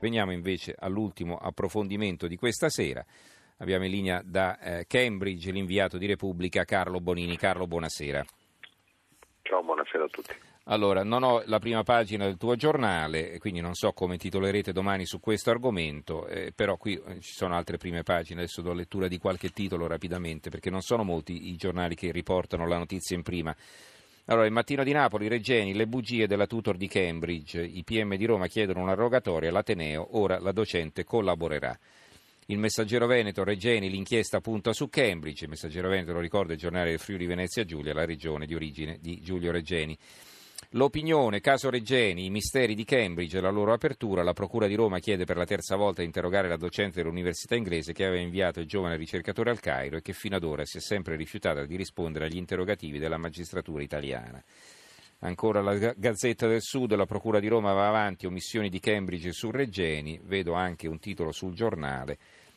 Veniamo invece all'ultimo approfondimento di questa sera. Abbiamo in linea da eh, Cambridge l'inviato di Repubblica Carlo Bonini. Carlo, buonasera. Ciao, buonasera a tutti. Allora, non ho la prima pagina del tuo giornale, quindi non so come titolerete domani su questo argomento, eh, però qui eh, ci sono altre prime pagine, adesso do lettura di qualche titolo rapidamente, perché non sono molti i giornali che riportano la notizia in prima. Allora, il mattino di Napoli, Regeni, le bugie della tutor di Cambridge, i PM di Roma chiedono una rogatoria all'Ateneo, ora la docente collaborerà. Il Messaggero Veneto, Regeni, l'inchiesta punta su Cambridge, il Messaggero Veneto lo ricorda il giornale del Friuli Venezia Giulia, la regione di origine di Giulio Regeni. L'opinione, caso Regeni, i misteri di Cambridge e la loro apertura, la Procura di Roma chiede per la terza volta di interrogare la docente dell'università inglese che aveva inviato il giovane ricercatore al Cairo e che fino ad ora si è sempre rifiutata di rispondere agli interrogativi della magistratura italiana. Ancora la Gazzetta del Sud, la Procura di Roma va avanti, omissioni di Cambridge su Regeni, vedo anche un titolo sul giornale.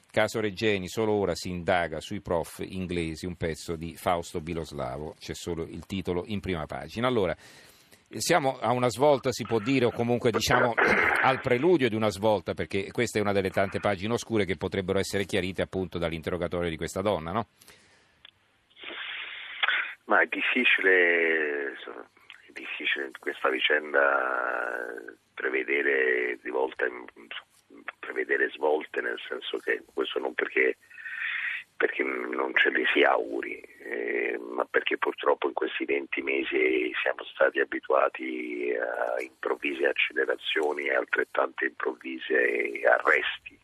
Caso Regeni, solo ora si indaga sui prof inglesi, un pezzo di Fausto Biloslavo, c'è solo il titolo in prima pagina. Allora, siamo a una svolta, si può dire, o comunque diciamo al preludio di una svolta, perché questa è una delle tante pagine oscure che potrebbero essere chiarite appunto dall'interrogatorio di questa donna, no? Ma è difficile, è difficile in questa vicenda prevedere in, prevedere svolte, nel senso che questo non perché perché non ce le si auguri, eh, ma perché purtroppo in questi 20 mesi siamo stati abituati a improvvise accelerazioni e altrettante improvvise arresti,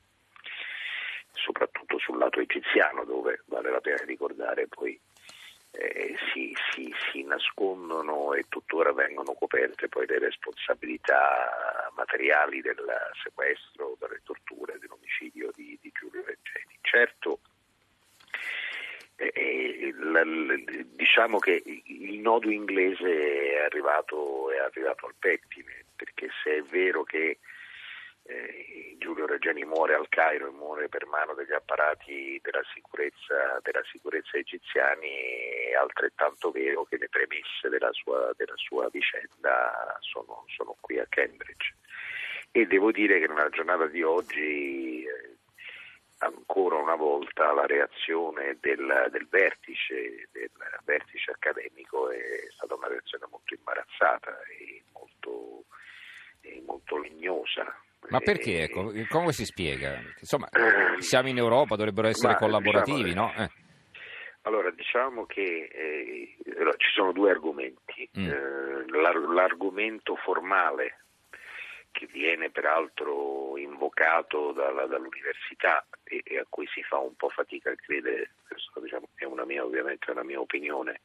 soprattutto sul lato egiziano dove vale la pena ricordare poi eh, si, si, si, nascondono e tuttora vengono coperte poi le responsabilità materiali del sequestro, delle torture, dell'omicidio di, di Giulio Reggeni. Certo, diciamo che il nodo inglese è arrivato, è arrivato, al pettine, perché se è vero che eh, Giulio Reggiani muore al Cairo e muore per mano degli apparati della sicurezza, della sicurezza egiziani, è altrettanto vero che le premesse della sua, della sua vicenda sono, sono, qui a Cambridge. E devo dire che nella giornata di oggi eh, ancora una volta la reazione del, del, vertice, del vertice accademico è stata una reazione molto imbarazzata e molto, e molto legnosa. Ma perché? Ecco, come si spiega? Insomma, eh, siamo in Europa, dovrebbero essere collaborativi, diciamo, no? Eh. Allora, diciamo che eh, ci sono due argomenti. Mm. Eh, l'argomento formale che viene peraltro invocato dalla, dall'università e, e, a cui si fa un po' fatica a credere, questo diciamo, è una mia, ovviamente una mia opinione,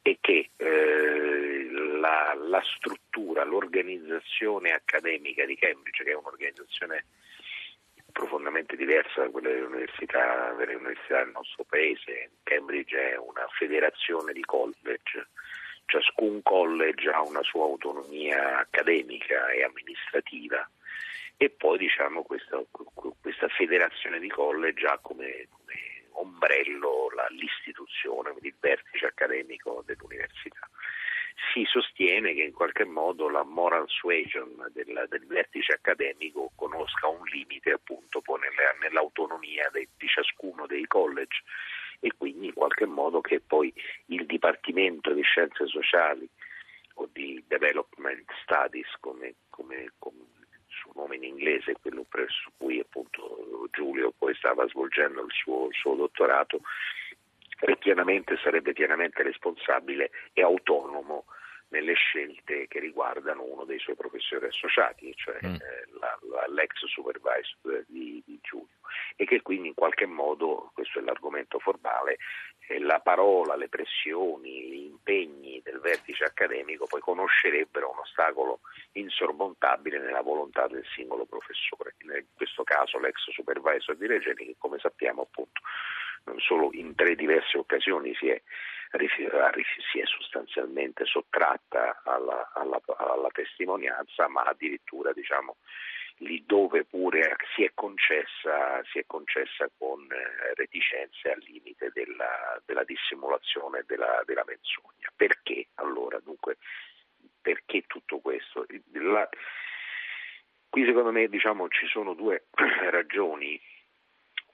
è che eh, la, la, struttura, l'organizzazione accademica di Cambridge, che è un'organizzazione profondamente diversa da quella delle università, delle università del nostro paese, Cambridge è una federazione di college ciascun college ha una sua autonomia accademica e amministrativa e poi diciamo, questa, questa, federazione di college ha come, come ombrello la, l'istituzione, il vertice accademico dell'università. Si sostiene che in qualche modo la moral suasion del, del vertice accademico conosca un limite appunto nelle, nell'autonomia de, di ciascuno dei college e quindi in qualche modo che poi il Dipartimento di Scienze Sociali o di Development Studies come, come, come nome in inglese, quello presso cui appunto Giulio poi stava svolgendo il suo, il suo dottorato, pienamente, sarebbe pienamente responsabile e autonomo nelle scelte che riguardano uno dei suoi professori associati, cioè mm. eh, la, la, l'ex supervisor di, di, Giulio, e che quindi in qualche modo, questo è l'argomento formale, eh, la parola, le pressioni, gli impegni del vertice accademico poi conoscerebbero un ostacolo insormontabile nella volontà del singolo professore, in questo caso l'ex supervisor di Regeni che come sappiamo appunto non solo in tre diverse occasioni si è si è sostanzialmente sottratta alla, alla, alla testimonianza, ma addirittura diciamo, lì dove pure si è concessa, si è concessa con eh, reticenze al limite della, della dissimulazione e della, della, menzogna. Perché allora? Dunque, perché tutto questo? La, Qui secondo me diciamo, ci sono due ragioni.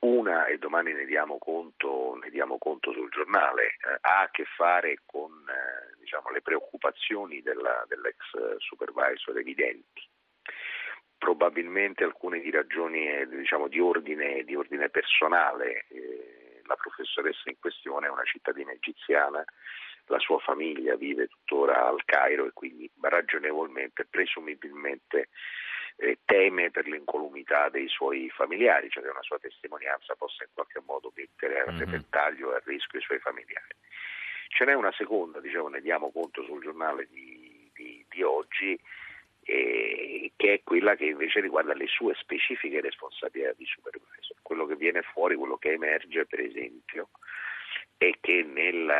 Una, e domani ne diamo conto, ne diamo conto sul giornale, eh, ha a che fare con eh, diciamo, le preoccupazioni della, dell'ex supervisor evidenti. Probabilmente alcune di ragioni eh, diciamo, di, ordine, di, ordine, personale. Eh, la professoressa in questione è una cittadina egiziana la sua famiglia vive tuttora al Cairo e quindi ragionevolmente, presumibilmente eh, teme per l'incolumità dei suoi familiari, cioè che una sua testimonianza possa in qualche modo mettere a repentaglio e a rischio i suoi familiari. Ce n'è una seconda, diciamo, ne diamo conto sul giornale di, di, di oggi, eh, che è quella che invece riguarda le sue specifiche responsabilità di supervisor. Quello che viene fuori, quello che emerge per esempio è che nel,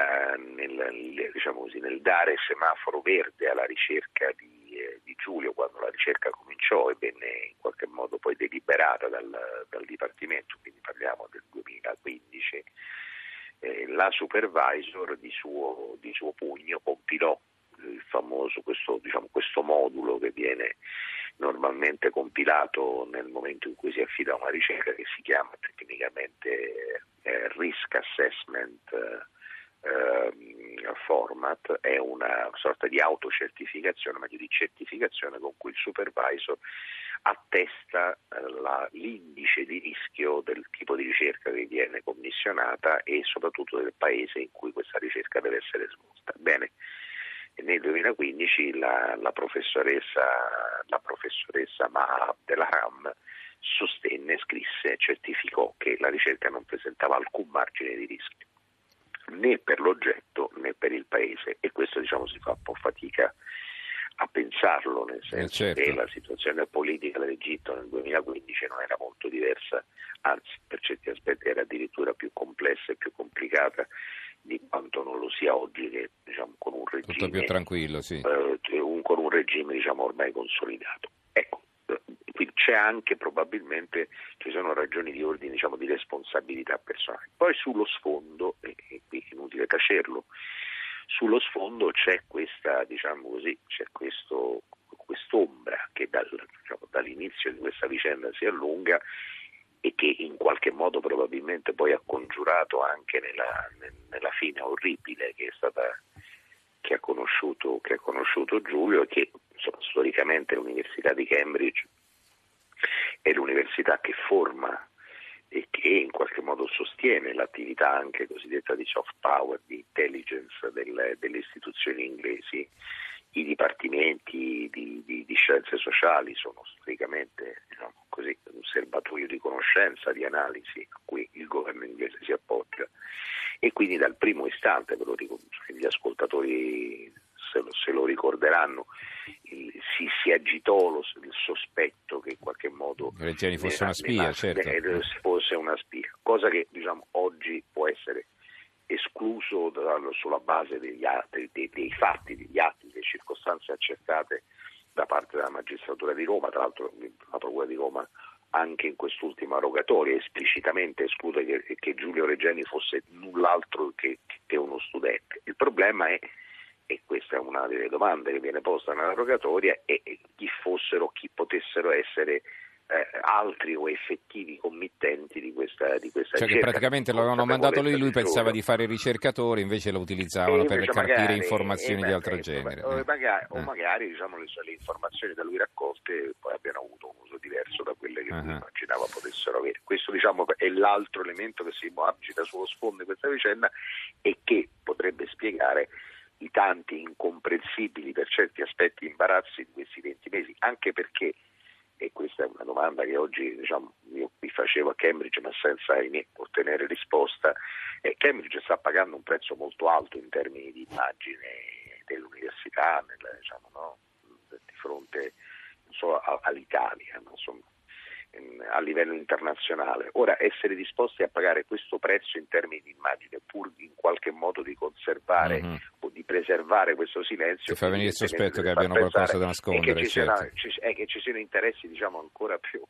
nel, diciamo così, nel dare semaforo verde alla ricerca di, eh, di, Giulio quando la ricerca cominciò e venne in qualche modo poi deliberata dal, dal Dipartimento, quindi parliamo del 2015, eh, la supervisor di suo, di suo pugno compilò il famoso questo, diciamo, questo modulo che viene normalmente compilato nel momento in cui si affida una ricerca che si chiama tecnicamente eh, Risk Assessment eh, Format, è una sorta di autocertificazione, meglio di certificazione con cui il supervisor attesta eh, la, l'indice di rischio del tipo di ricerca che viene commissionata e soprattutto del paese in cui questa ricerca deve essere svolta. Bene, nel 2015 la, la professoressa, la professoressa Abdelham sostenne, scrisse, certificò che la ricerca non presentava alcun margine di rischio né per l'oggetto né per il paese e questo diciamo si fa un po' fatica a pensarlo, nel eh, senso eh certo. che la situazione politica dell'Egitto nel 2015 non era molto diversa, anzi per certi aspetti era addirittura più complessa e più complicata di quanto non lo sia oggi che diciamo, con un regime, Tutto più tranquillo, sì. eh, un, con un regime diciamo, ormai consolidato. Ecco, eh, qui c'è anche probabilmente, ci sono ragioni di ordine diciamo, di responsabilità personale. Poi sullo sfondo, e, e qui è inutile tacerlo, sullo sfondo c'è questa, diciamo così, c'è questo, quest'ombra che dal, diciamo, dall'inizio di questa vicenda si allunga e che in qualche modo probabilmente poi ha congiurato anche nella, nella fine orribile che, stata, che, ha conosciuto, che ha conosciuto Giulio e che insomma, storicamente l'Università di Cambridge è l'università che forma e che in qualche modo sostiene l'attività anche cosiddetta di soft power, di intelligence delle, delle istituzioni inglesi. I dipartimenti di, di, di, scienze sociali sono storicamente diciamo così, un serbatoio di conoscenza, di analisi a cui il governo inglese si appoggia e quindi dal primo istante, ve lo dico, gli ascoltatori se lo, se lo ricorderanno, il, si, si, agitò lo, il sospetto che in qualche modo Reggiani fosse una spia, certo. fosse una spia, cosa che diciamo, oggi può essere escluso sulla base degli atti, dei, dei, fatti, degli atti, delle circostanze accertate da parte della magistratura di Roma, tra l'altro la Procura di Roma anche in quest'ultima rogatoria esplicitamente esclude che, che Giulio Regeni fosse null'altro che, che, uno studente. Il problema è, e questa è una delle domande che viene posta nella rogatoria, è chi fossero, chi potessero essere eh, altri o effettivi committenti di questa, di questa cioè ricerca. che praticamente l'avevano mandato lui, lui pensava di fare ricercatore, invece lo utilizzavano per carpire magari, informazioni eh, di altro genere. O magari, o magari diciamo, le, le, informazioni da lui raccolte poi abbiano avuto un uso diverso da quelle che uh-huh. lui immaginava potessero avere. Questo diciamo, è l'altro elemento che si agita sullo sfondo di questa vicenda e che potrebbe spiegare i tanti incomprensibili per certi aspetti imbarazzi di questi 20 mesi, anche perché e questa è una domanda che oggi diciamo, io mi facevo a Cambridge ma senza ottenere risposta, eh, Cambridge sta pagando un prezzo molto alto in termini di immagine dell'università nel, diciamo, no? di fronte solo all'Italia, no? Insomma, a livello internazionale. Ora, essere disposti a pagare questo prezzo in termini di immagine, pur in qualche modo di conservare mm-hmm. o di preservare questo silenzio, ti fa venire il sospetto che abbiano qualcosa da nascondere. È che ci, certo. siano, è che ci siano interessi diciamo, ancora più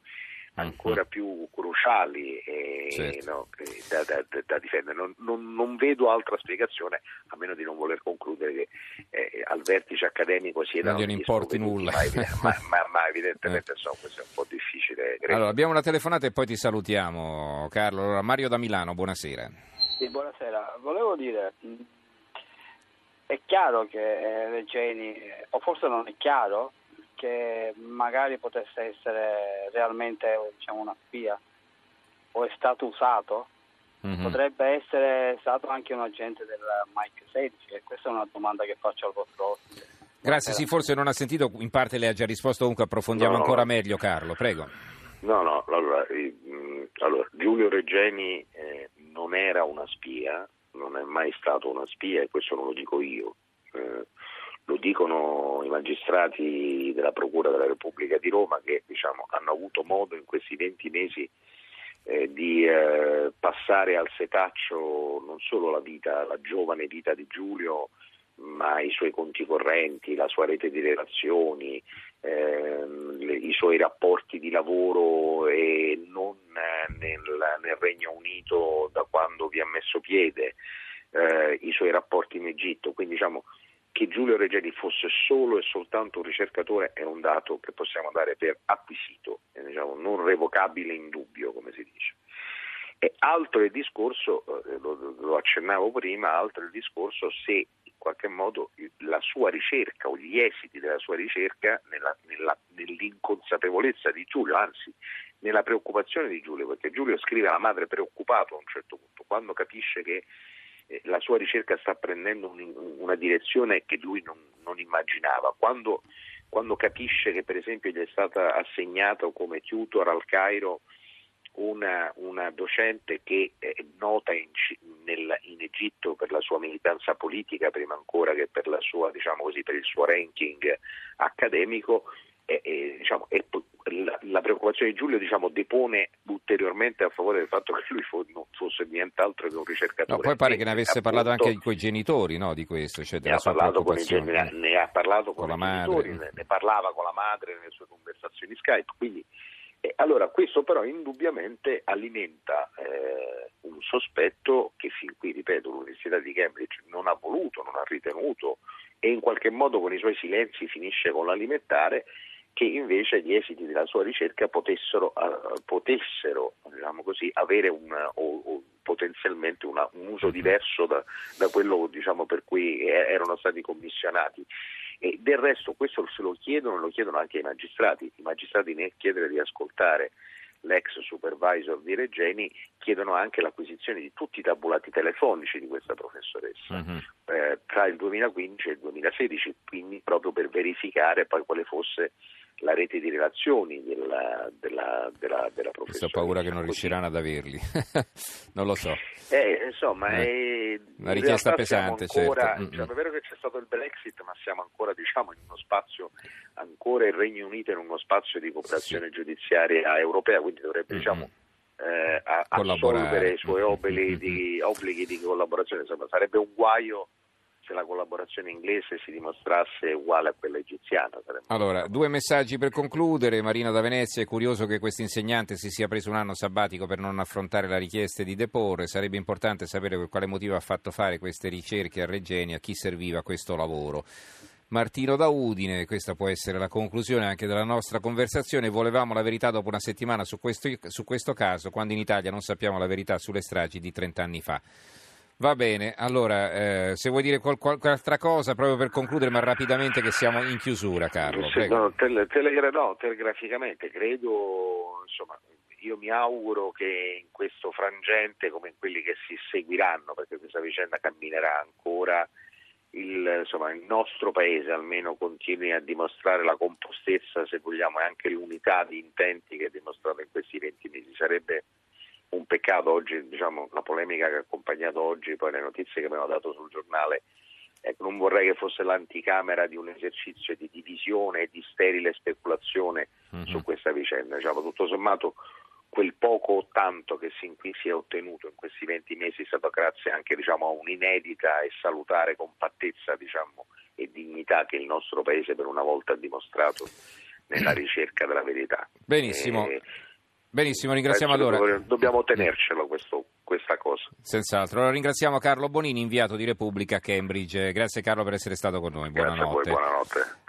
ancora uh-huh. più cruciali e, certo. no, da, da, da, difendere. Non, non, non, vedo altra spiegazione, a meno di non voler concludere che eh, al vertice accademico si è Non gliene importi nulla. Ma, ma, ma evidentemente eh. so, questo è un po' difficile. Allora, abbiamo una telefonata e poi ti salutiamo, Carlo. Allora, Mario da Milano, buonasera. Sì, buonasera. Volevo dire, è chiaro che eh, Regeni, o forse non è chiaro, che magari potesse essere realmente diciamo, una spia o è stato usato, mm-hmm. potrebbe essere stato anche un agente del Mike 16 e questa è una domanda che faccio al vostro ospite. Grazie, sì, forse non ha sentito, in parte lei ha già risposto, comunque approfondiamo no, ancora no. meglio Carlo, prego. No, no, allora, allora Giulio Reggeni eh, non era una spia, non è mai stato una spia e questo non lo dico io. Eh, lo dicono i magistrati della Procura della Repubblica di Roma che diciamo, hanno avuto modo in questi 20 mesi eh, di eh, passare al setaccio non solo la vita, la giovane vita di Giulio, ma i suoi conti correnti, la sua rete di relazioni, ehm, le, i suoi rapporti di lavoro e non eh, nel, nel, Regno Unito da quando vi ha messo piede, eh, i suoi rapporti in Egitto. Quindi diciamo che Giulio Regeni fosse solo e soltanto un ricercatore è un dato che possiamo dare per acquisito, eh, diciamo, non revocabile in dubbio, come si dice. E altro il discorso, eh, lo, lo, accennavo prima, altro il discorso se in qualche modo la sua ricerca o gli esiti della sua ricerca nella, nella, nell'inconsapevolezza di Giulio, anzi nella preoccupazione di Giulio, perché Giulio scrive alla madre preoccupato a un certo punto, quando capisce che la sua ricerca sta prendendo un, una direzione che lui non, non immaginava. Quando, quando, capisce che per esempio gli è stata assegnata come tutor al Cairo una, una docente che è nota in, nel, in, Egitto per la sua militanza politica, prima ancora che per, sua, diciamo così, per il suo ranking accademico, e, e, diciamo, e la, la, preoccupazione di Giulio diciamo, depone ulteriormente a favore del fatto che lui fo, non fosse nient'altro che un ricercatore. No, poi pare che ne avesse appunto, parlato anche con i genitori no, di questo, cioè ne, ha parlato con i, ne, ne ha parlato con, con i genitori, ne, ne, parlava con la madre nelle sue conversazioni Skype. Quindi, eh, allora, questo però indubbiamente alimenta eh, un sospetto che fin qui, ripeto, l'Università di Cambridge non ha voluto, non ha ritenuto e in qualche modo con i suoi silenzi finisce con l'alimentare che invece gli esiti della sua ricerca potessero, uh, potessero diciamo così, avere un, o, o potenzialmente una, un uso mhm. diverso da, da quello diciamo, per cui erano stati commissionati. E del resto questo se lo chiedono, lo chiedono anche i magistrati. I magistrati nel chiedere di ascoltare l'ex supervisor di Regeni chiedono anche l'acquisizione di tutti i tabulati telefonici di questa professoressa uh-huh. eh, tra il 2015 e il 2016, quindi proprio per verificare poi quale fosse la rete di relazioni della, della, della, della professoressa. Ho paura che non riusciranno ad averli, non lo so. Eh, insomma, eh, è una richiesta pesante, ancora, certo. Cioè, è vero che c'è stato il Brexit, ma siamo ancora diciamo, in uno spazio, ancora il Regno Unito in uno spazio di cooperazione sì. giudiziaria europea, quindi dovrebbe mm-hmm. diciamo, eh, assolvere i suoi obblighi di, obblighi di collaborazione, insomma, sarebbe un guaio se la collaborazione inglese si dimostrasse uguale a quella egiziana. Allora, due messaggi per concludere. Marina da Venezia è curioso che questo insegnante si sia preso un anno sabbatico per non affrontare la richiesta di deporre. Sarebbe importante sapere per quale motivo ha fatto fare queste ricerche a Regeni, a chi serviva questo lavoro. Martino da Udine, questa può essere la conclusione anche della nostra conversazione. Volevamo la verità dopo una settimana su questo, su questo caso, quando in Italia non sappiamo la verità sulle stragi di 30 anni fa. Va bene, allora eh, se vuoi dire qual- qualche altra cosa proprio per concludere, ma rapidamente che siamo in chiusura, Carlo. Sì, no, tele- telegra- no, telegraficamente, credo, insomma, io mi auguro che in questo frangente, come in quelli che si seguiranno, perché questa vicenda camminerà ancora, il, insomma, il nostro paese almeno continui a dimostrare la compostezza, se vogliamo, e anche l'unità di intenti che ha dimostrato in questi 20 mesi. Sarebbe un peccato oggi, diciamo, la polemica che ha accompagnato oggi, poi le notizie che abbiamo dato sul giornale, ecco, non vorrei che fosse l'anticamera di un esercizio di divisione e di sterile speculazione uh-huh. su questa vicenda. Diciamo, tutto sommato quel poco o tanto che sin qui si è ottenuto in questi 20 mesi è stato grazie anche diciamo, a un'inedita e salutare compattezza diciamo, e dignità che il nostro Paese per una volta ha dimostrato nella ricerca della verità. Benissimo. E, Benissimo, ringraziamo Eh, allora. Dobbiamo, tenercelo questo- questa cosa. Senz'altro. Allora, ringraziamo Carlo Bonini, inviato di Repubblica a Cambridge. Grazie Carlo per essere stato con noi. Grazie a voi, Buonanotte. buonanotte.